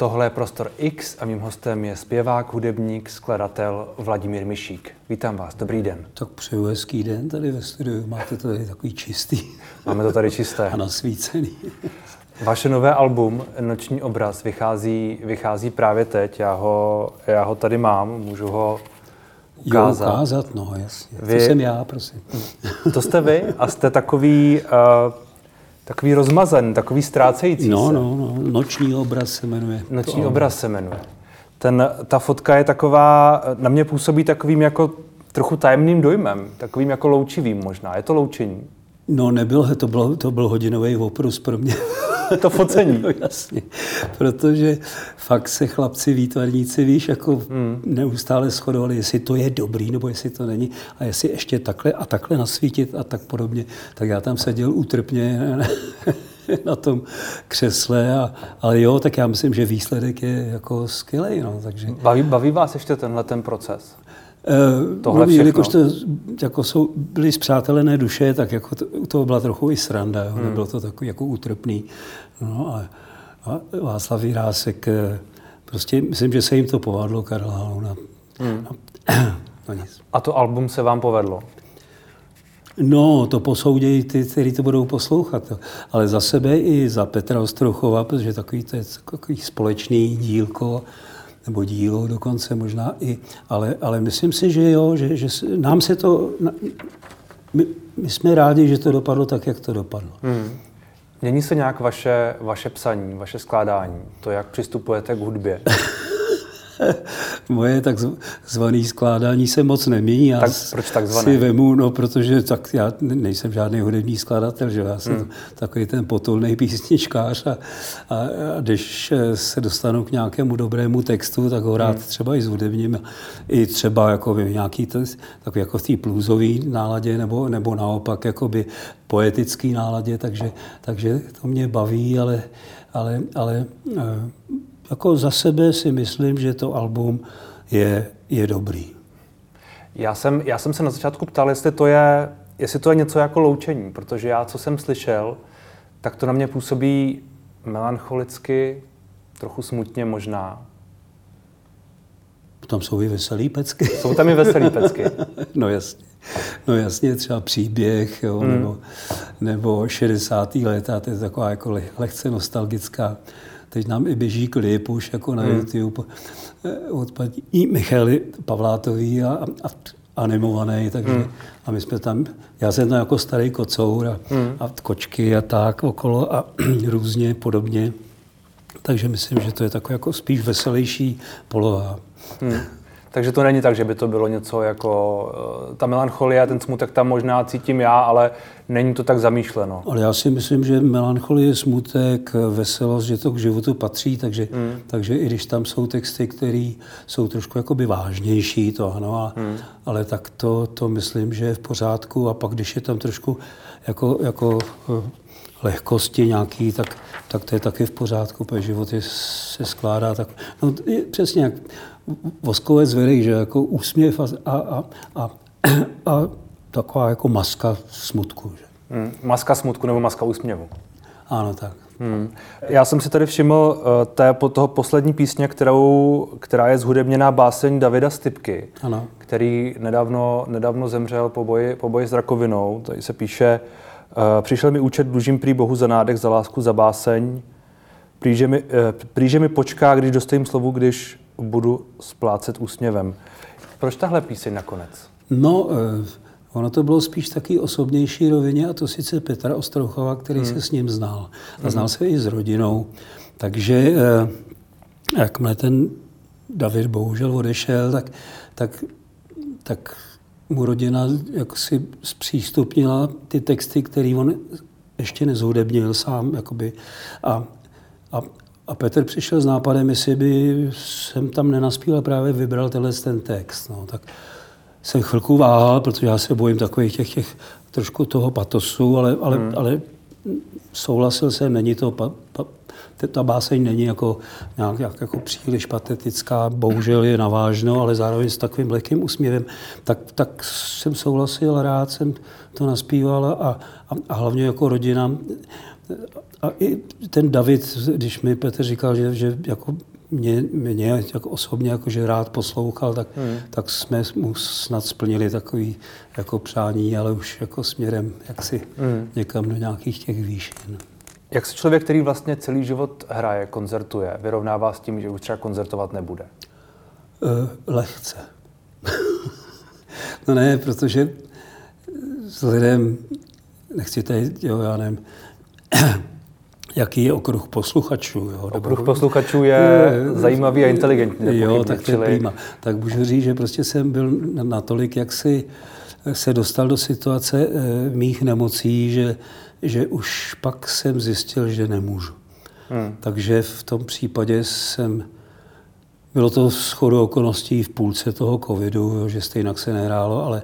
Tohle je Prostor X a mým hostem je zpěvák, hudebník, skladatel Vladimír Mišík. Vítám vás, dobrý den. Tak přeju hezký den tady ve studiu, máte to tady takový čistý. Máme to tady čisté. A nasvícený. Vaše nové album Noční obraz vychází, vychází právě teď, já ho, já ho tady mám, můžu ho ukázat. Jo, ukázat, no jasně. Vy, to jsem já, prosím. To jste vy a jste takový... Uh, Takový rozmazen, takový ztrácející no, se. No, no, Noční obraz se jmenuje. Noční to obraz se jmenuje. Ten, ta fotka je taková, na mě působí takovým jako trochu tajemným dojmem, takovým jako loučivým možná. Je to loučení? No nebylo, to byl, to byl hodinový oprus pro mě. to focení. no, jasně, protože fakt se chlapci výtvarníci, víš, jako hmm. neustále shodovali, jestli to je dobrý, nebo jestli to není, a jestli ještě takhle a takhle nasvítit a tak podobně. Tak já tam seděl útrpně na tom křesle, a, ale jo, tak já myslím, že výsledek je jako skvělý. No, takže... baví, baví vás ještě tenhle ten proces? Uh, Tohle no, jelikož to jako jsou, byly zpřátelené duše, tak jako to, to byla trochu i sranda, jo? Hmm. nebylo to takový jako útrpný. No a, a Václav Jirásek, eh, prostě myslím, že se jim to povadlo, Karla Haluna. Hmm. No, nic. A to album se vám povedlo? No, to posoudějí ty, kteří to budou poslouchat. Ale za sebe i za Petra Ostrochova, protože takový to je takový společný dílko, nebo dílo dokonce možná i, ale, ale myslím si, že jo, že, že nám se to, my, my jsme rádi, že to dopadlo tak, jak to dopadlo. Hmm. Mění se nějak vaše, vaše psaní, vaše skládání, to, jak přistupujete k hudbě? moje takzvané skládání se moc nemění. Já tak, proč takzvané? si vemu, no, protože tak já nejsem žádný hudební skladatel, že já jsem hmm. takový ten potulný písničkář a, a, a když se dostanu k nějakému dobrému textu, tak ho rád hmm. třeba i s hudebním, i třeba jako v nějaký takový jako v té plůzové náladě, nebo, nebo naopak jakoby poetický náladě, takže, takže to mě baví, ale, ale, ale eh, jako za sebe si myslím, že to album je, je dobrý. Já jsem, já jsem se na začátku ptal, jestli to, je, jestli to je něco jako loučení, protože já, co jsem slyšel, tak to na mě působí melancholicky, trochu smutně možná. Tam jsou i veselý pecky. Jsou tam i veselý pecky. no jasně. No jasně, třeba příběh, jo, hmm. nebo, nebo 60. léta, to je taková jako lehce nostalgická Teď nám i běží klip už jako na hmm. YouTube eh, od paní Michaly Pavlátový a, a animovaný, takže hmm. a my jsme tam, já jsem tam jako starý kocour a, hmm. a kočky a tak okolo a různě podobně. Takže myslím, že to je takový jako spíš veselější poloha. Hmm. Takže to není tak, že by to bylo něco jako eh, ta melancholie, ten smutek tam možná cítím já, ale není to tak zamýšleno. Ale já si myslím, že melancholie, smutek, veselost, že to k životu patří, takže, hmm. takže i když tam jsou texty, které jsou trošku jakoby vážnější, to ano, a, hmm. ale tak to, to myslím, že je v pořádku a pak, když je tam trošku jako, jako eh, lehkosti nějaký, tak, tak to je taky v pořádku, protože život je, se skládá tak, no je, přesně jak voskové zvěry, že jako úsměv a, a, a, a taková jako maska smutku. Že? Hmm, maska smutku nebo maska úsměvu. Ano, tak. Hmm. Já jsem si tady všiml uh, té, toho poslední písně, kterou, která je zhudebněná báseň Davida Stipky, ano. který nedávno, nedávno zemřel po boji, po boji s rakovinou. Tady se píše, uh, přišel mi účet, dlužím prý Bohu za nádech, za lásku, za báseň. Prýže mi, uh, prýže mi počká, když dostojím slovu, když budu splácet úsměvem. Proč tahle píseň nakonec? No, eh, ono to bylo spíš taky osobnější rovině, a to sice Petra Ostrochova, který hmm. se s ním znal. A hmm. znal se i s rodinou. Takže eh, jakmile ten David bohužel odešel, tak, tak, tak mu rodina jak si zpřístupnila ty texty, které on ještě nezhudebnil sám. Jakoby, a, a, a Petr přišel s nápadem, jestli by jsem tam nenaspíval, právě vybral tenhle ten text. No, tak jsem chvilku váhal, protože já se bojím takových těch, těch trošku toho patosu, ale, ale, hmm. ale souhlasil jsem, není to, pa, pa, ta báseň není jako nějak jako příliš patetická, bohužel je navážno, ale zároveň s takovým lehkým úsměvem, tak, tak jsem souhlasil, rád jsem to naspíval a, a, a hlavně jako rodina a i ten David, když mi Petr říkal, že, že jako mě, mě jako osobně jakože rád poslouchal, tak, hmm. tak jsme mu snad splnili takový jako přání, ale už jako směrem jaksi hmm. někam do nějakých těch výšin. Jak se člověk, který vlastně celý život hraje, koncertuje, vyrovnává s tím, že už třeba koncertovat nebude? Uh, lehce. no ne, protože vzhledem, nechci tady, jo, já nevím, jaký je okruh posluchačů. Jo, okruh posluchačů je, je zajímavý a inteligentní. Jo, tak to je prima. Tak můžu říct, že prostě jsem byl natolik, jak si se dostal do situace e, mých nemocí, že, že už pak jsem zjistil, že nemůžu. Hmm. Takže v tom případě jsem, bylo to schodu okolností v půlce toho covidu, jo, že stejně se nehrálo, ale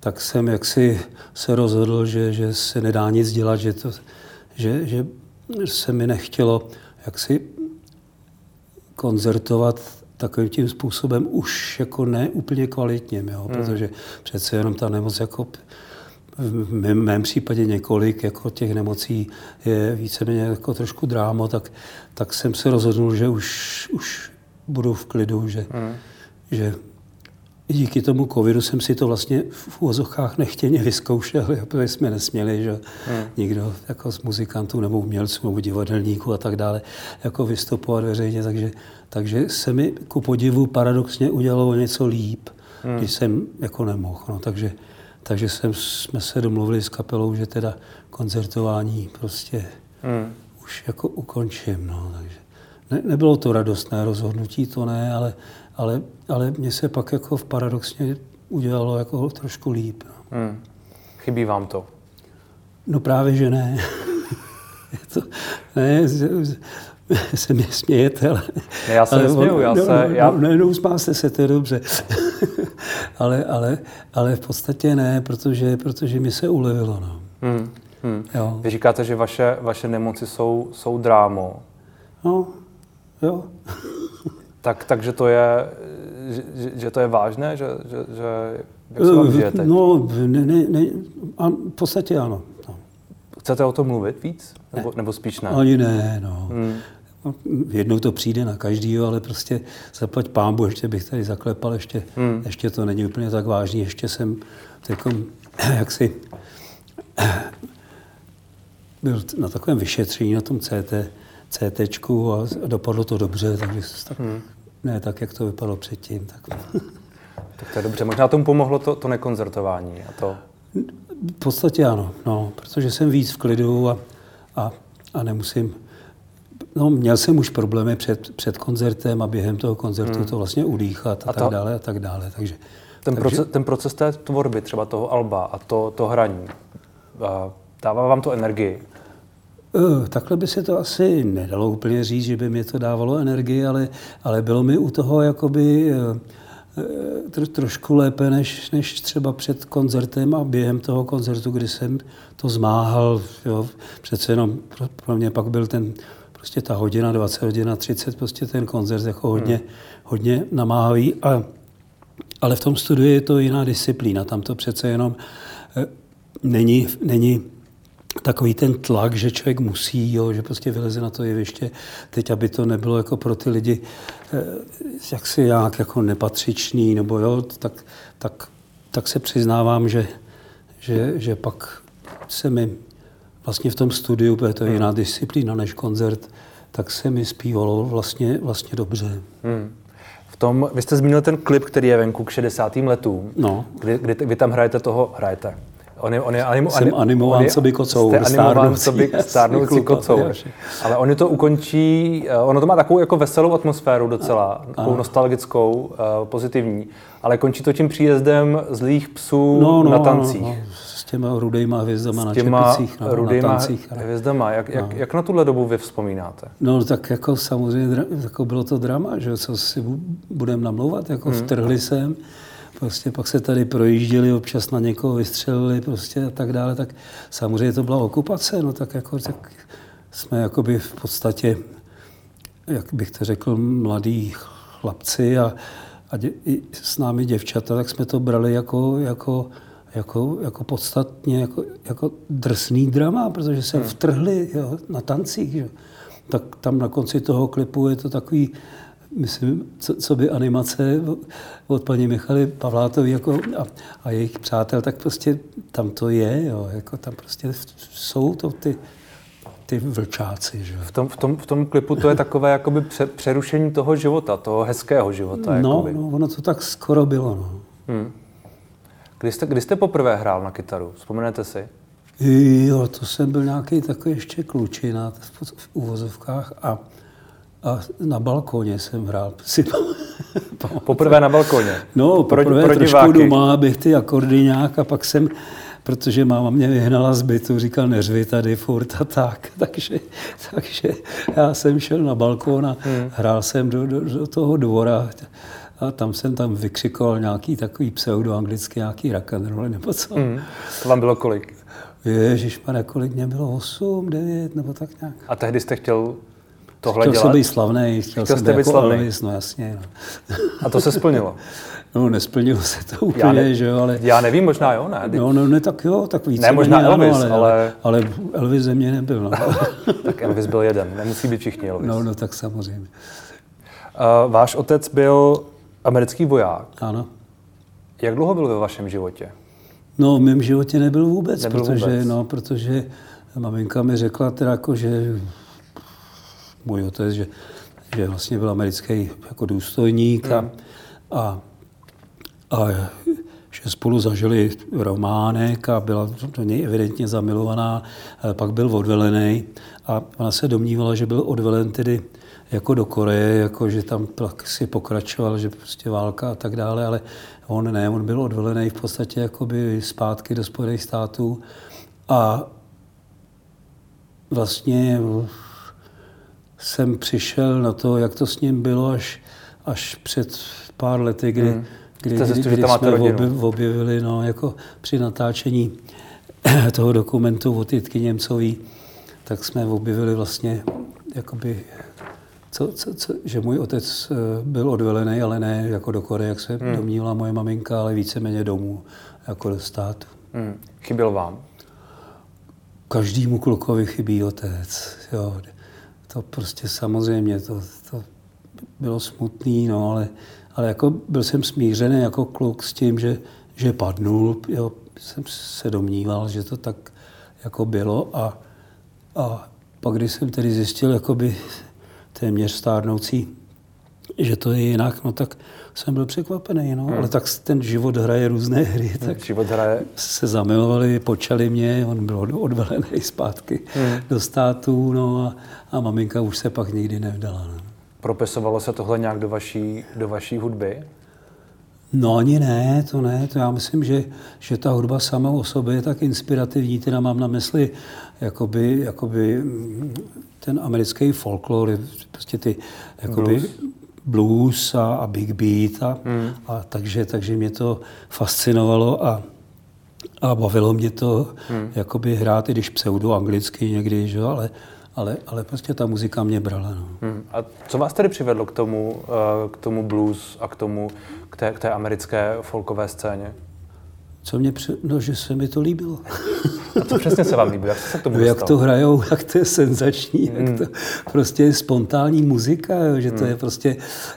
tak jsem jaksi se rozhodl, že, že se nedá nic dělat, že, to, že, že se mi nechtělo jaksi koncertovat takovým tím způsobem už jako ne úplně kvalitně, jo, hmm. protože přece jenom ta nemoc jako v mém, mém případě několik jako těch nemocí je víceméně jako trošku drámo, tak, tak jsem se rozhodl, že už, už budu v klidu, že, hmm. že díky tomu covidu jsem si to vlastně v úvozovkách nechtěně vyzkoušel, protože jsme nesměli, že hmm. nikdo jako z muzikantů nebo umělců nebo divadelníků a tak dále jako vystupovat veřejně, takže, takže se mi ku podivu paradoxně udělalo něco líp, hmm. když jsem jako nemohl. No, takže takže jsem, jsme se domluvili s kapelou, že teda koncertování prostě hmm. už jako ukončím. No, takže ne, nebylo to radostné rozhodnutí, to ne, ale ale, ale mně se pak jako v paradoxně udělalo jako trošku líp. No. Hmm. Chybí vám to? No právě, že ne. to, ne, se mě smějete, ale... Ne, já se nesměju, já no, se... Já... No, no, no, usmáste se, to je dobře. ale, ale, ale v podstatě ne, protože, protože mi se ulevilo, no. Hmm. Hmm. Jo. Vy říkáte, že vaše, vaše nemoci jsou, jsou drámo. No, jo tak, takže to je, že, že to je vážné, že, že, že jak se vám žije teď? No, ne, ne, ne, a v podstatě ano. No. Chcete o tom mluvit víc? Nebo, ne. nebo spíš ne? Ani ne, no. Hmm. no. Jednou to přijde na každýho, ale prostě zaplať pámbu, ještě bych tady zaklepal, ještě, hmm. ještě to není úplně tak vážný, ještě jsem takom, jaksi byl na takovém vyšetření na tom CT, CT a dopadlo to dobře, takže tak hmm ne tak, jak to vypadalo předtím. Tak, tak to je dobře. Možná tomu pomohlo to, to nekoncertování a to... V podstatě ano, no, protože jsem víc v klidu a, a, a nemusím... No, měl jsem už problémy před, před koncertem a během toho koncertu hmm. to vlastně udýchat a, a tak dále a tak dále. Takže, ten, takže... Proces, ten proces té tvorby, třeba toho alba a to, to hraní, dává vám to energii? Uh, takhle by se to asi nedalo úplně říct, že by mi to dávalo energii, ale, ale bylo mi u toho jakoby tro, trošku lépe než, než třeba před koncertem a během toho koncertu, kdy jsem to zmáhal. Jo. Přece jenom pro, pro mě pak byl ten prostě ta hodina, 20 hodina, 30, prostě ten koncert jako hodně, hmm. hodně namáhavý. A, ale v tom studiu je to jiná disciplína. Tam to přece jenom e, není, není takový ten tlak, že člověk musí, jo, že prostě vyleze na to jeviště, teď, aby to nebylo jako pro ty lidi eh, jaksi nějak jako nepatřičný, nebo jo, tak, tak, tak se přiznávám, že, že, že pak se mi vlastně v tom studiu, protože to je jiná disciplína než koncert, tak se mi zpívalo vlastně, vlastně dobře. Hmm. V tom, vy jste zmínil ten klip, který je venku k 60. letům, no. kdy, kdy vy tam hrajete toho, hrajete, On je, on je animo, Jsem animován, on co by kocou. Jste animován, co by stárnoucí kocou. Ale on to ukončí, eh, ono to má takovou jako veselou atmosféru docela, a, takovou a. nostalgickou, uh, pozitivní, ale končí to tím příjezdem zlých psů no, no, na tancích. No, no, s těma rudejma hvězdama na čepicích. No, rudejma na tancích. hvězdama. Jak, jak, no. jak na tuhle dobu vy vzpomínáte? No tak jako samozřejmě jako bylo to drama, že co si budeme namlouvat, jako hmm. vtrhli sem prostě pak se tady projížděli, občas na někoho vystřelili prostě a tak dále, tak samozřejmě to byla okupace, no tak jako tak jsme jakoby v podstatě, jak bych to řekl, mladí chlapci a, a dě, i s námi děvčata, tak jsme to brali jako, jako, jako, jako podstatně jako, jako drsný drama, protože se hmm. vtrhli jo, na tancích. Že? Tak tam na konci toho klipu je to takový, myslím, co, co by animace od paní Michaly Pavlátové jako a, a jejich přátel, tak prostě tam to je, jo, jako tam prostě jsou to ty, ty vlčáci. Že? V, tom, v, tom, v tom klipu to je takové jakoby pře, přerušení toho života, toho hezkého života. No, jakoby. no ono to tak skoro bylo. No. Hmm. Kdy, jste, kdy jste poprvé hrál na kytaru? Vzpomenete si? Jo, to jsem byl nějaký takový ještě klučina v uvozovkách a a na balkóně jsem hrál. Si poprvé na balkóně? No, poprvé pro, pro trošku doma, abych ty akordy nějak a pak jsem, protože máma mě vyhnala z bytu, říkal, neřvi tady furt a tak. Takže, takže já jsem šel na balkón a hmm. hrál jsem do, do, do toho dvora a tam jsem tam vykřikoval nějaký takový pseudo-anglický, nějaký rock and roll nebo co. Hmm. To vám bylo kolik? Ježíš, pane, kolik mě bylo? 8, 9 nebo tak nějak. A tehdy jste chtěl tohle chtěl dělat? jsem být slavný, chtěl, chtěl jsem být jako slavný. Elvis, no jasně. No. A to se splnilo? No, nesplnilo se to úplně, já ne, že jo, ale... Já nevím, možná jo, ne? No, no, ne, tak jo, tak víc. Ne, možná Elvis, ale, ale... Ale Elvis ze mě nebyl, no. tak Elvis byl jeden, nemusí být všichni Elvis. No, no, tak samozřejmě. Uh, váš otec byl americký voják. Ano. Jak dlouho byl ve vašem životě? No, v mém životě nebyl vůbec, nebyl protože, vůbec. No, protože maminka mi řekla teda jako, že můj otec, že, že vlastně byl americký jako důstojník a, hmm. a, a že spolu zažili románek a byla do něj evidentně zamilovaná, pak byl odvelený a ona se domnívala, že byl odvelen tedy jako do Koreje, jako že tam si pokračoval, že prostě válka a tak dále, ale on ne, on byl odvelený v podstatě jakoby zpátky do Spojených států a vlastně jsem přišel na to, jak to s ním bylo až, až před pár lety, kdy, hmm. kdy, kdy, kdy jsme rodinu. objevili no, jako při natáčení toho dokumentu o Jitky Němcový, tak jsme objevili vlastně jakoby co, co, co, že můj otec eh, byl odvelený, ale ne jako do Koreje, jak se hmm. domnívala moje maminka, ale víceméně domů, jako do státu. Hmm. Chyběl vám? Každému klukovi chybí otec. Jo. To prostě samozřejmě, to, to bylo smutný, no, ale, ale jako byl jsem smířený jako kluk s tím, že, že padnul. Jo. Jsem se domníval, že to tak jako bylo a, a pak, když jsem tedy zjistil, jakoby téměř stárnoucí, že to je jinak, no tak jsem byl překvapený, no. Hmm. Ale tak ten život hraje různé hry, hmm, tak život hraje. se zamilovali, počali mě, on byl odvelený zpátky hmm. do států, no a, a maminka už se pak nikdy nevdala. No. Propesovalo se tohle nějak do vaší, do vaší hudby? No ani ne, to ne. To já myslím, že, že ta hudba sama o sobě je tak inspirativní. Teda mám na mysli jakoby, jakoby ten americký folklor, prostě ty jakoby, blues, blues a, a big beat. A, hmm. a takže, takže mě to fascinovalo a, a bavilo mě to hmm. jakoby hrát, i když pseudo-anglicky někdy, že? Ale, ale, ale prostě ta muzika mě brala. No. Hmm. A co vás tedy přivedlo k tomu, eh, k tomu blues a k tomu, k té, k té americké folkové scéně? Co mě, při... no, že se mi to líbilo. A co přesně se vám líbí? Jak se k tomu Jak to hrajou, jak to je senzační, hmm. jak to prostě je spontánní muzika, jo, že to hmm. je prostě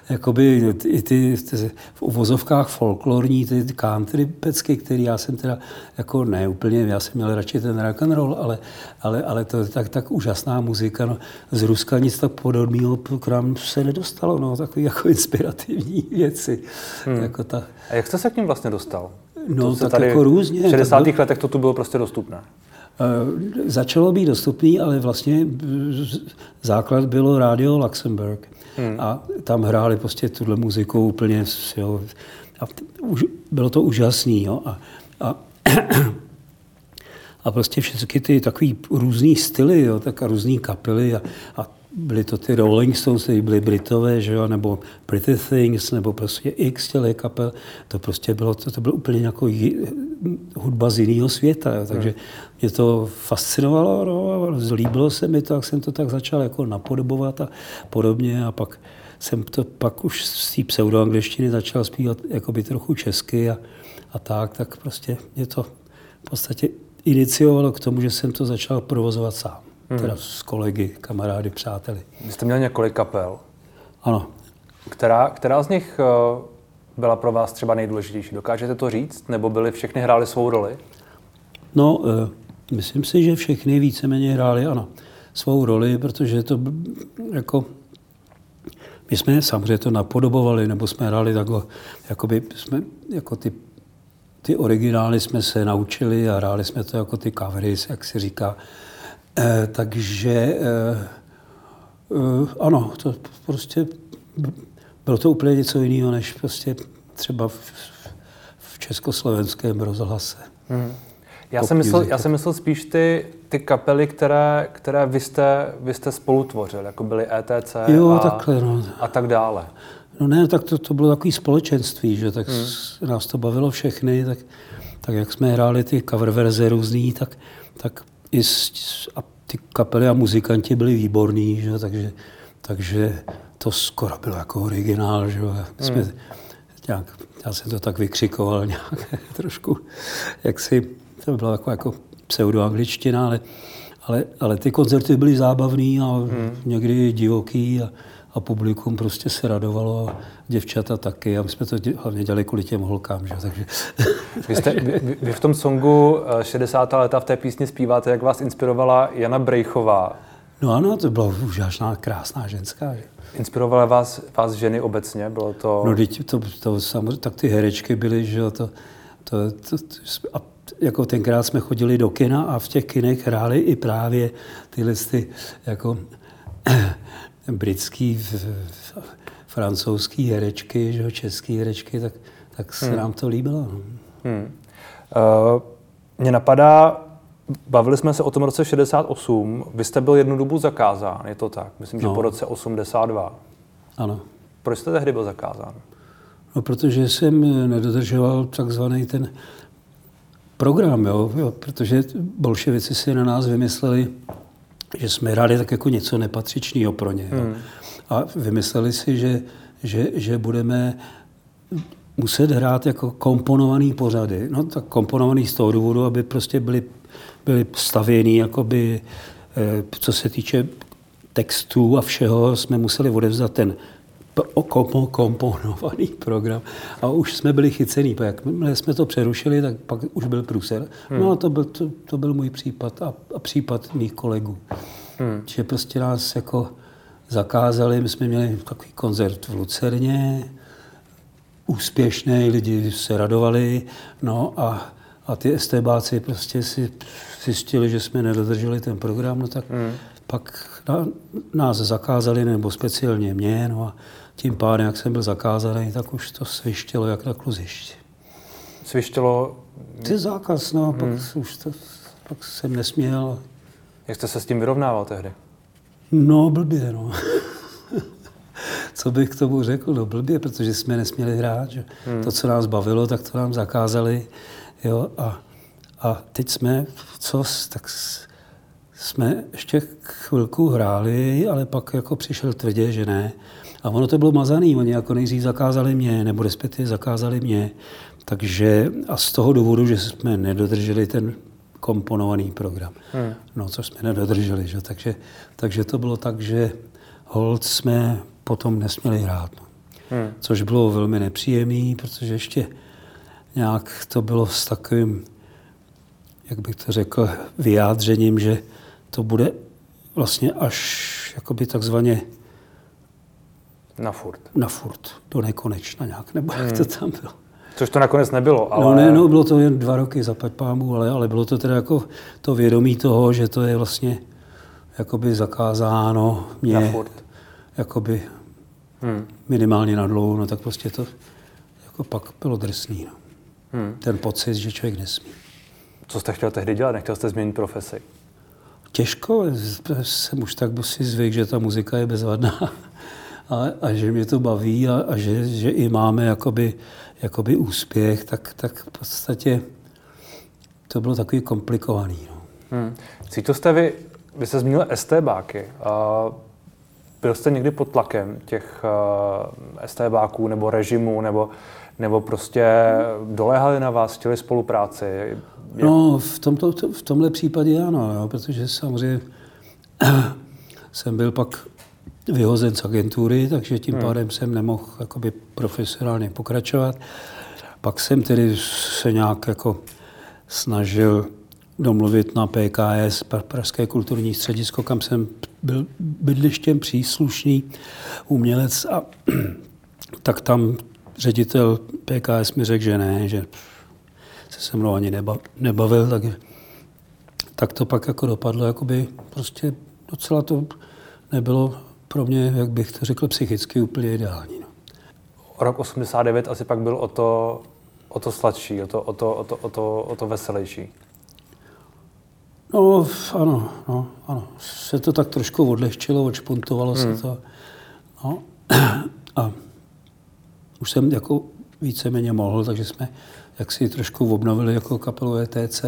jakoby i ty, ty v uvozovkách folklorní, ty country pecky, který já jsem teda jako ne úplně, já jsem měl radši ten rock and roll, ale, ale, ale to je tak, tak úžasná muzika. No, z Ruska nic tak podobného k nám se nedostalo, no, takové jako inspirativní věci. Hmm. Jako ta... A jak jste se k ním vlastně dostal? No, tak tady jako různě. V 60. Tak, letech to tu bylo prostě dostupné. Uh, začalo být dostupný, ale vlastně základ bylo Radio Luxemburg. Hmm. A tam hráli prostě tuhle muziku úplně, jo, a už, bylo to úžasný, jo. A, a, a prostě všechny ty takový různý styly, jo, tak a různý kapely a, a byly to ty Rolling Stones, ty byly Britové, že jo, nebo Pretty Things, nebo prostě X těle kapel. To prostě bylo, to, to bylo úplně jako hudba z jiného světa, jo. takže hmm. mě to fascinovalo, no, líbilo se mi to, jak jsem to tak začal jako napodobovat a podobně a pak jsem to pak už z té pseudoangličtiny začal zpívat jakoby trochu česky a, a tak, tak prostě mě to v podstatě iniciovalo k tomu, že jsem to začal provozovat sám. Hmm. Teda s kolegy, kamarády, přáteli. Vy jste měl několik kapel. Ano. Která, která z nich eh, byla pro vás třeba nejdůležitější? Dokážete to říct? Nebo byly všechny hrály svou roli? No, eh, myslím si, že všechny víceméně hrály, ano, svou roli, protože to jako my jsme samozřejmě to napodobovali, nebo jsme hráli takhle, jakoby jsme, jako ty, ty originály jsme se naučili a hráli jsme to jako ty covery, jak se říká. Eh, takže eh, eh, ano, to prostě bylo to úplně něco jiného, než prostě třeba v, v československém rozhlase. Hmm. Já jsem, myslel, já jsem myslel spíš ty, ty kapely, které, které vy, jste, vy jste spolu tvořil, jako byly ETC jo, a, takhle, no. a tak dále. No ne, tak to, to bylo takové společenství, že tak hmm. nás to bavilo všechny, tak, tak jak jsme hráli ty cover verze různý, tak, tak i s, a ty kapely a muzikanti byli výborní, že, takže, takže to skoro bylo jako originál, že jsme hmm. nějak, já jsem to tak vykřikoval nějak trošku, jak si to byla jako, jako pseudoangličtina, ale, ale, ale ty koncerty byly zábavný a hmm. někdy divoký a, a publikum prostě se radovalo, děvčata taky a my jsme to hlavně dělali kvůli těm holkám. Že? Takže... Vy, jste, vy, vy v tom songu 60. Eh, léta v té písni zpíváte, jak vás inspirovala Jana Brejchová. No ano, to byla úžasná, krásná ženská. Že? Inspirovala vás, vás ženy obecně? Bylo to... No, teď to, to samozřejmě, tak ty herečky byly, že to, to, to, to, a jako tenkrát jsme chodili do kina a v těch kinech hráli i právě tyhle ty jako britský, francouzský herečky, že, český herečky, tak, tak se hmm. nám to líbilo. No. Hmm. Uh, mě napadá, bavili jsme se o tom roce 68, vy jste byl jednu dobu zakázán, je to tak? Myslím, no. že po roce 82. Ano. Proč jste tehdy byl zakázán? No, protože jsem nedodržoval takzvaný ten program, jo, jo, protože bolševici si na nás vymysleli, že jsme hráli tak jako něco nepatřičného pro ně. Hmm. A vymysleli si, že, že, že budeme muset hrát jako komponovaný pořady. No tak komponovaný z toho důvodu, aby prostě byly, byly stavěný, jakoby, eh, co se týče textů a všeho, jsme museli odevzdat ten komponovaný program a už jsme byli chycený. Jakmile jsme to přerušili, tak pak už byl průser. Hmm. No a to byl, to, to byl můj případ a, a případ mých kolegů. Hmm. Že prostě nás jako zakázali, my jsme měli takový koncert v Lucerně, úspěšný, lidi se radovali, no a, a ty estébáci prostě si zjistili, že jsme nedodrželi ten program, no tak hmm. pak nás zakázali, nebo speciálně mě, no a tím pádem, jak jsem byl zakázaný, tak už to svištělo jak na kluzišti. Svištělo? Ty zákaz, no, hmm. pak, už to, pak jsem nesměl. Jak jste se s tím vyrovnával tehdy? No, blbě, no. co bych k tomu řekl? No blbě, protože jsme nesměli hrát. Že? Hmm. To, co nás bavilo, tak to nám zakázali. Jo? A, a teď jsme, co, tak jsme ještě chvilku hráli, ale pak jako přišel tvrdě, že ne. A ono to bylo mazaný, oni jako nejdřív zakázali mě, nebo respektive zakázali mě. Takže a z toho důvodu, že jsme nedodrželi ten komponovaný program. Hmm. No, co jsme nedodrželi, že? Takže, takže to bylo tak, že hold jsme potom nesměli hrát. No. Hmm. Což bylo velmi nepříjemné, protože ještě nějak to bylo s takovým, jak bych to řekl, vyjádřením, že to bude vlastně až jakoby takzvaně na furt. Na furt, do nekonečna nějak, nebo jak hmm. to tam bylo. Což to nakonec nebylo, ale... No ne, no, bylo to jen dva roky za pámu, ale, ale bylo to teda jako to vědomí toho, že to je vlastně jakoby zakázáno mě. Na furt. Jakoby hmm. minimálně na dlouho, no tak prostě to jako pak bylo drsný. No. Hmm. Ten pocit, že člověk nesmí. Co jste chtěl tehdy dělat? Nechtěl jste změnit profesi? Těžko, jsem už tak si zvyk, že ta muzika je bezvadná a, a že mě to baví a, a že, že i máme jakoby, jakoby úspěch, tak, tak v podstatě to bylo takový komplikovaný. No. Hmm. Cítil jste vy, vy jste zmínil STBáky. A byl jste někdy pod tlakem těch uh, STBáků nebo režimu, nebo, nebo prostě doléhali na vás, chtěli spolupráci? Jak... No, v, tomto, v tomhle případě ano, jo, protože samozřejmě jsem byl pak vyhozen z agentury, takže tím hmm. pádem jsem nemohl jakoby profesionálně pokračovat. Pak jsem tedy se nějak jako snažil domluvit na PKS, Pražské kulturní středisko, kam jsem byl bydlištěm příslušný umělec a tak tam ředitel PKS mi řekl, že ne, že se se mnou ani nebavil, tak, tak to pak jako dopadlo, jakoby prostě docela to nebylo pro mě, jak bych to řekl, psychicky úplně ideální. No. Rok 89 asi pak byl o to, o to sladší, o to, o to, o to, o to, o to veselější. No, ano, no, ano. Se to tak trošku odlehčilo, odšpuntovalo hmm. se to. No. A už jsem jako víceméně mohl, takže jsme jak si trošku obnovili jako kapelu ETC.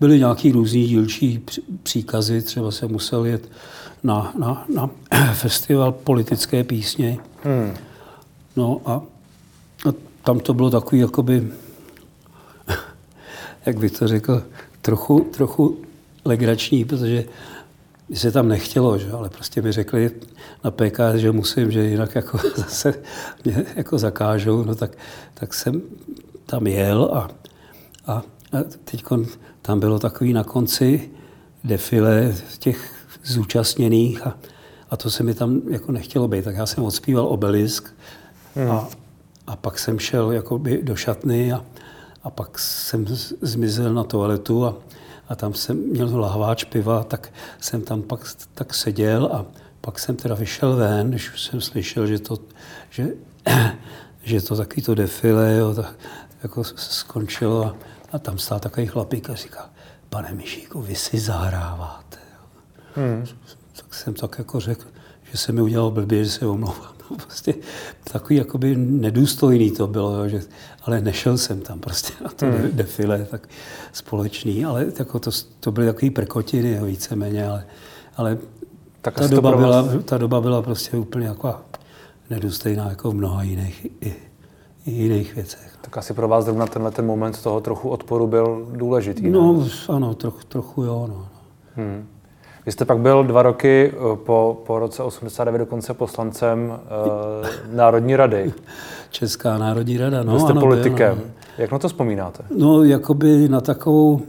Byly nějaký různý dílčí příkazy, třeba se musel jet na, na, na festival politické písně. Hmm. No a, a tam to bylo takový, jakoby, jak bych to řekl, trochu, trochu legrační, protože mi se tam nechtělo, že? ale prostě mi řekli na PK, že musím, že jinak jako zase mě jako zakážou, no tak, tak jsem tam jel a, a, a teď tam bylo takový na konci defile těch zúčastněných a, a to se mi tam jako nechtělo být. Tak já jsem odspíval obelisk hmm. a, a pak jsem šel jakoby do šatny a, a pak jsem zmizel na toaletu a, a tam jsem měl lahváč piva, tak jsem tam pak tak seděl a pak jsem teda vyšel ven, když jsem slyšel, že to, že, že to takový to defile jo, tak, jako skončilo a, a tam stál takový chlapík a říká, pane Mišíku, vy si zahráváte. Hmm. Tak jsem tak jako řekl, že se mi udělal blbě, že se omlouvám. No, prostě takový jakoby nedůstojný to bylo, jo, že, ale nešel jsem tam prostě na to hmm. defile tak společný, ale jako to, to byly takové prkotiny víceméně, ale, ale tak ta, doba byla, ta doba byla prostě úplně jako nedůstojná jako v mnoha jiných, i, i jiných věcech. Tak asi pro vás zrovna tenhle ten moment toho trochu odporu byl důležitý, No, ne? ano, troch, trochu jo, no. Hmm. Vy jste pak byl dva roky eh, po, po roce 89 dokonce poslancem uh, Národní rady. Česká národní rada, no. Vy jste ano, politikem. Byl, no. Jak na to vzpomínáte? No, jakoby na takovou...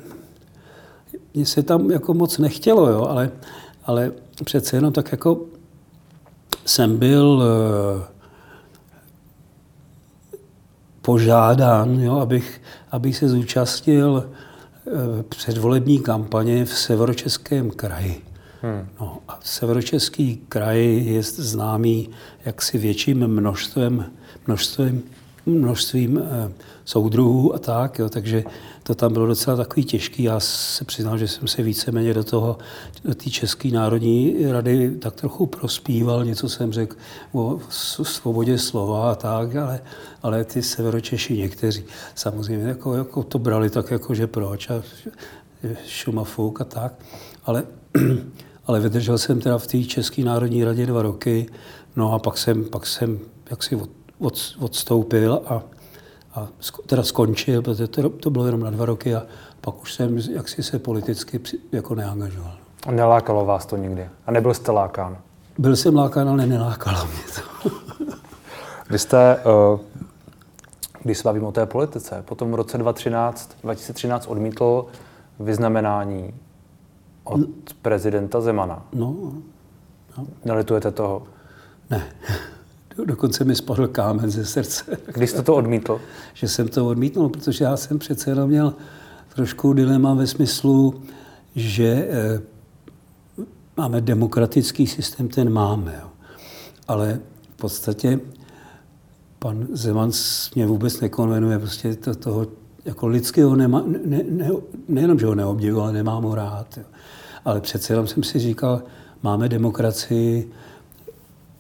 Mně se tam jako moc nechtělo, jo, ale, ale přece jenom tak jako jsem byl uh, požádán, jo, abych, abych se zúčastnil předvolební kampaně v severočeském kraji. Hmm. No, a severočeský kraj je známý jaksi větším množstvem, množstvem, množstvím eh, soudruhů a tak, jo, takže to tam bylo docela takový těžký. Já se přiznám, že jsem se víceméně do toho, do té České národní rady tak trochu prospíval, něco jsem řekl o svobodě slova a tak, ale, ale ty severočeši někteří samozřejmě jako, jako to brali tak jako, že proč a šumafuk a tak, ale, ale vydržel jsem teda v té České národní radě dva roky, no a pak jsem, pak jsem jaksi od, od, odstoupil a a teda skončil, protože to, to bylo jenom na dva roky a pak už jsem jaksi se politicky jako neangažoval. A nelákalo vás to nikdy? A nebyl jste lákán? Byl jsem lákán, ale nelákalo mě to. Vy jste, eh, když se bavím o té politice, potom v roce 2013, 2013 odmítl vyznamenání od no. prezidenta Zemana. No, no. Nelitujete toho? Ne. Dokonce mi spadl kámen ze srdce. Když jste to odmítl? že jsem to odmítnul, protože já jsem přece jenom měl trošku dilema ve smyslu, že eh, máme demokratický systém, ten máme. Jo. Ale v podstatě pan Zeman mě vůbec nekonvenuje prostě to, toho jako lidského nema, ne, ne, nejenom, že ho neobdivuji, ale nemám ho rád. Jo. Ale přece jenom jsem si říkal, máme demokracii,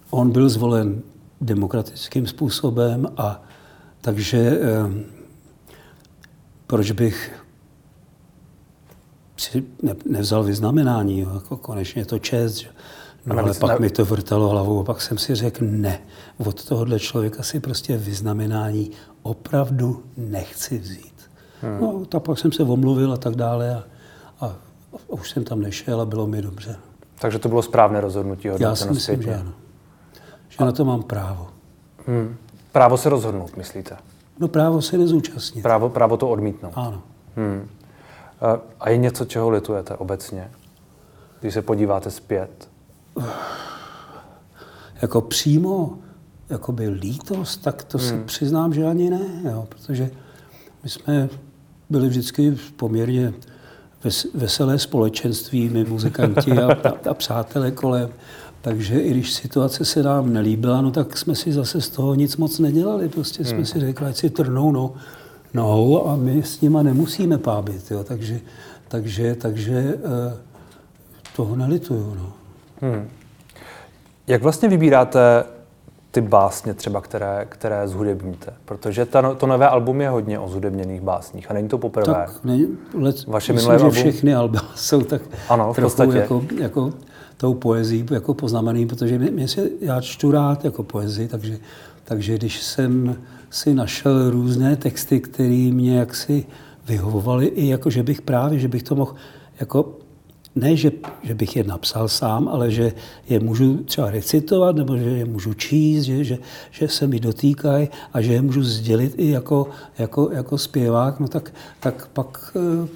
on byl zvolen demokratickým způsobem a takže eh, proč bych si nevzal vyznamenání, jako konečně to čest, že No ale pak mi to vrtalo hlavou a pak jsem si řekl, ne, od tohohle člověka si prostě vyznamenání opravdu nechci vzít. Hmm. No, tak pak jsem se omluvil a tak dále a, a, a už jsem tam nešel a bylo mi dobře. Takže to bylo správné rozhodnutí? Já si myslím, že ano. Že a... na to mám právo. Hmm. Právo se rozhodnout, myslíte? No právo se nezúčastnit. Právo, právo to odmítnout. Ano. Hmm. A je něco, čeho litujete obecně, když se podíváte zpět? Jako přímo jakoby lítost, tak to hmm. si přiznám, že ani ne, jo, protože my jsme byli vždycky poměrně ves, veselé společenství, my muzikanti a, a, a přátelé kolem. Takže i když situace se nám nelíbila, no tak jsme si zase z toho nic moc nedělali. Prostě hmm. jsme si řekli, ať si trnou no, nohou a my s nima nemusíme pábit. Jo. Takže, takže, takže eh, toho nelituju. No. Hmm. Jak vlastně vybíráte ty básně třeba, které, které zhudebníte? Protože ta, no, to nové album je hodně o zhudebněných básních a není to poprvé. Tak, ne, let, Vaše myslím, minulé že album... všechny alba jsou tak ano, v trochu podstatě. jako, jako tou poezí jako poznamený, protože mě, mě se, já čtu rád jako poezii, takže, takže když jsem si našel různé texty, které mě jaksi vyhovovaly, i jako, že bych právě, že bych to mohl jako ne, že, že bych je napsal sám, ale že je můžu třeba recitovat, nebo že je můžu číst, že, že, že se mi dotýkají a že je můžu sdělit i jako, jako, jako zpěvák, no tak, tak pak e,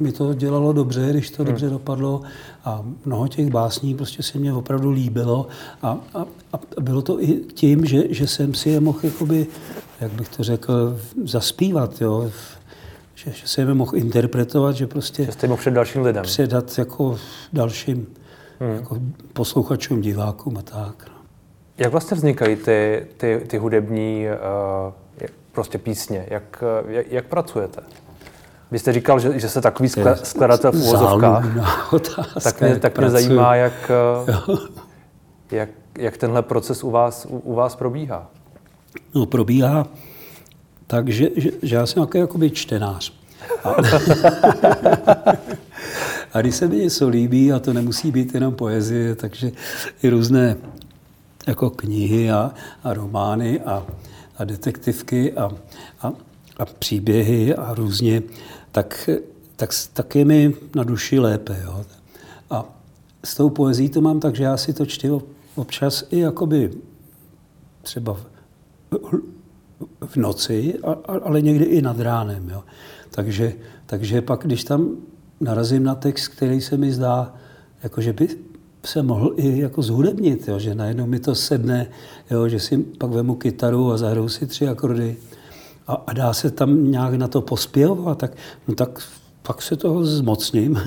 mi to dělalo dobře, když to hmm. dobře dopadlo a mnoho těch básní prostě se mě opravdu líbilo a, a, a bylo to i tím, že, že jsem si je mohl, jakoby, jak bych to řekl, zaspívat, jo, že, že se je mohl interpretovat, že prostě... Že jste mohl před dalším lidem. Předat jako dalším hmm. jako posluchačům, divákům a tak. No. Jak vlastně vznikají ty, ty, ty hudební uh, prostě písně? Jak, jak, jak pracujete? Vy jste říkal, že, že jste takový skladatel v úvozovkách. Tak mě, tak mě zajímá, jak, eh, jak, jak tenhle proces u vás, u, u vás probíhá. No, probíhá tak, že, že, že já jsem takový jakoby čtenář. A, a když se mi něco líbí, a to nemusí být jenom poezie, takže i různé jako knihy a, a romány a, a detektivky a, a, a příběhy a různě, tak, tak, tak je mi na duši lépe. Jo. A s tou poezí to mám tak, že já si to čtu občas i jakoby třeba v noci, ale někdy i nad ránem. Jo. Takže, takže pak, když tam narazím na text, který se mi zdá, jako že by se mohl i jako zhudebnit, jo, že najednou mi to sedne, jo, že si pak vemu kytaru a zahraju si tři akordy a, a dá se tam nějak na to pospěvovat, tak, no tak pak se toho zmocním.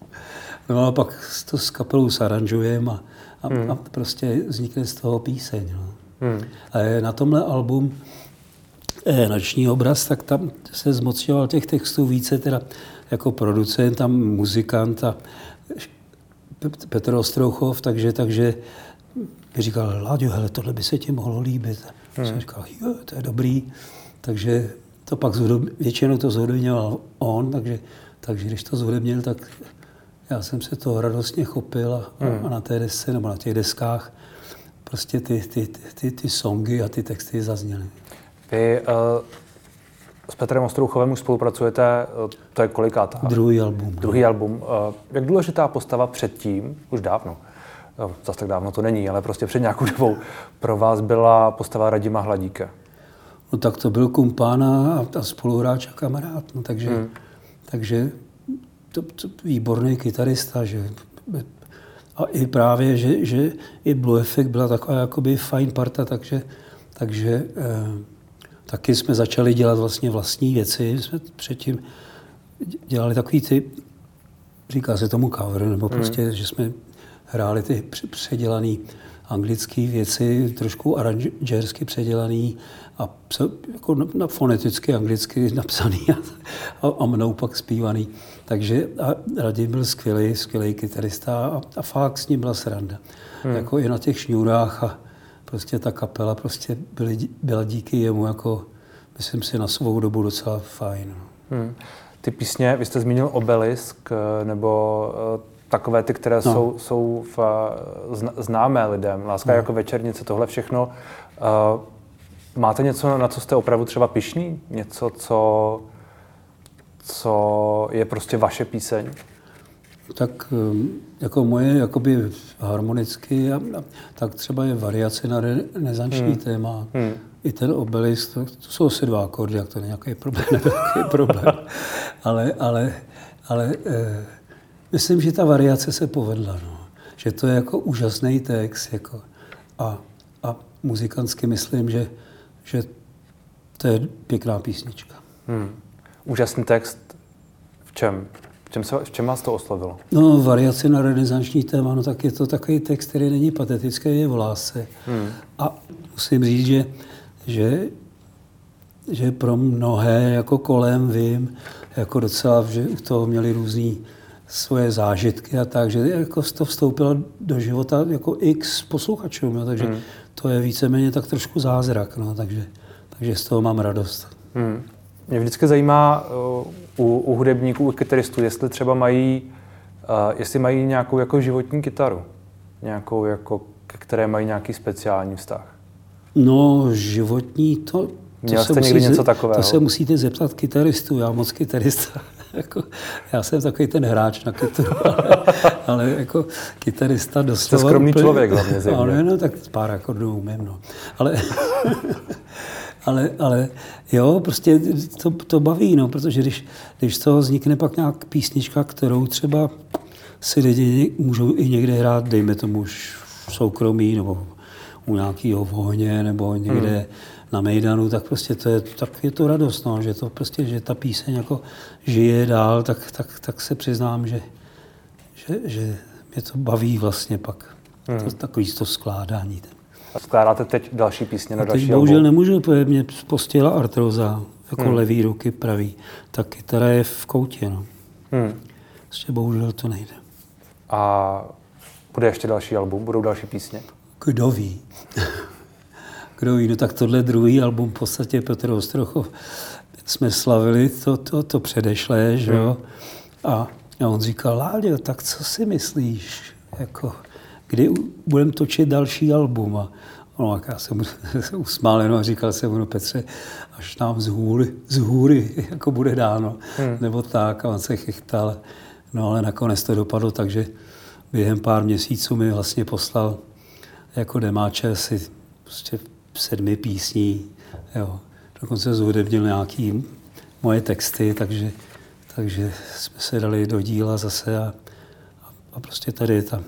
no a pak to s kapelou zaranžujeme a, a, hmm. a prostě vznikne z toho píseň. No. Hmm. A na tomhle album eh, Noční obraz, tak tam se zmocňoval těch textů více teda jako producent, tam muzikant a Petr Ostrouchov, takže, takže mi říkal, Láďo, hele, tohle by se ti mohlo líbit. Hmm. Jsem říkal, jo, to je dobrý. Takže to pak zhudob, většinou to zhudobňoval on, takže, takže když to zhudobnil, tak já jsem se toho radostně chopil a, hmm. a na té desce nebo na těch deskách prostě ty, ty, ty, ty songy a ty texty zazněly. Vy uh, s Petrem Ostrouchovem už spolupracujete, uh, to je kolikátá? Druhý album. Druhý album. Uh, jak důležitá postava předtím, už dávno, zase tak dávno to není, ale prostě před nějakou dobou, pro vás byla postava Radima Hladíka? No tak to byl kumpána a, a spoluhráč a kamarád, no takže, hmm. takže to, to výborný kytarista, že a i právě, že, že i Blue Effect byla taková jakoby fajn parta, takže, takže eh, taky jsme začali dělat vlastně vlastní věci. Jsme předtím dělali takový ty, říká se tomu cover, nebo hmm. prostě, že jsme hráli ty předělané anglické věci, trošku aranžersky předělaný a jako na foneticky anglicky napsaný a, a mnou pak zpívaný. Takže a Radim byl skvělý, skvělý kytarista a, a fakt s ním byla sranda. Hmm. Jako i na těch šňůrách a prostě ta kapela prostě byly, byla díky jemu jako, myslím si, na svou dobu docela fajn. Hmm. Ty písně, vy jste zmínil Obelisk, nebo takové ty, které no. jsou, jsou v, známé lidem. Láska no. jako večernice, tohle všechno. Uh, máte něco, na co jste opravdu třeba pišný? Něco, co, co je prostě vaše píseň? Tak jako moje jakoby harmonicky, tak třeba je variace na renesanční hmm. téma. Hmm. I ten obelisk, to, to jsou asi dva akordy, jak to není nějaký problém, nějaký problém. ale, ale, ale eh, myslím, že ta variace se povedla. No. Že to je jako úžasný text. Jako, a, a muzikantsky myslím, že, že to je pěkná písnička. Hmm. Úžasný text v čem? V čem, se, v čem vás to oslovilo? No, variace na renesanční téma, no tak je to takový text, který není patetický, je v lásce. Hmm. A musím říct, že, že, že pro mnohé, jako kolem vím, jako docela, že u toho měli různý svoje zážitky a tak, že jako to vstoupilo do života jako x posluchačům, no, takže hmm. To je víceméně tak trošku zázrak, no, takže, takže z toho mám radost. Hmm. Mě vždycky zajímá uh, u, u hudebníků, u kytaristů, jestli třeba mají, uh, jestli mají nějakou jako životní kytaru, nějakou jako, které mají nějaký speciální vztah. No, životní, to, to Měl jste někdy něco takového? To se musíte zeptat kytaristů, já moc kytarista. jako, já jsem takový ten hráč na kytaru, ale, ale jako kytarista doslova... Jste skromný úplně, člověk hlavně No, no, tak pár akordů umím, no. Ale, ale, ale jo, prostě to, to baví, no, protože když, když z toho vznikne pak nějak písnička, kterou třeba si lidi můžou i někde hrát, dejme tomu už v soukromí, nebo u nějakého ohně, nebo někde hmm. Na Mejdanu, tak prostě to je, tak je to radost, no, že to prostě, že ta píseň jako žije dál, tak, tak, tak se přiznám, že, že, že mě to baví vlastně pak. Hmm. To, takový to skládání. Ten. A skládáte teď další písně na a další teď bohužel album? nemůžu, protože mě postihla artroza, jako hmm. levý ruky, pravý. Ta kytara je v koutě, no. Hmm. Prostě bohužel to nejde. A bude ještě další album? Budou další písně? Kdo ví? Kdo ví? No tak tohle druhý album v podstatě Petr Ostrochov jsme slavili to, to, to předešlé, že jo? A, a on říkal, Láďo, tak co si myslíš? Jako, kdy budeme točit další album. A no, jak já jsem se usmál jenom a říkal jsem, no Petře, až nám z hůry, z hůry jako bude dáno, hmm. nebo tak. A on se chychtal. No ale nakonec to dopadlo, takže během pár měsíců mi vlastně poslal jako demáče asi prostě sedmi písní. Jo. Dokonce zhudebnil nějaký moje texty, takže, takže jsme se dali do díla zase a a prostě tady je ta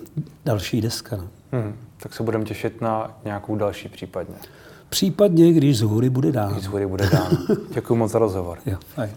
další deska. No. Hmm, tak se budeme těšit na nějakou další případně. Případně, když z hůry bude dán. Když z hůry bude dán. Děkuji moc za rozhovor. Jo, fajn.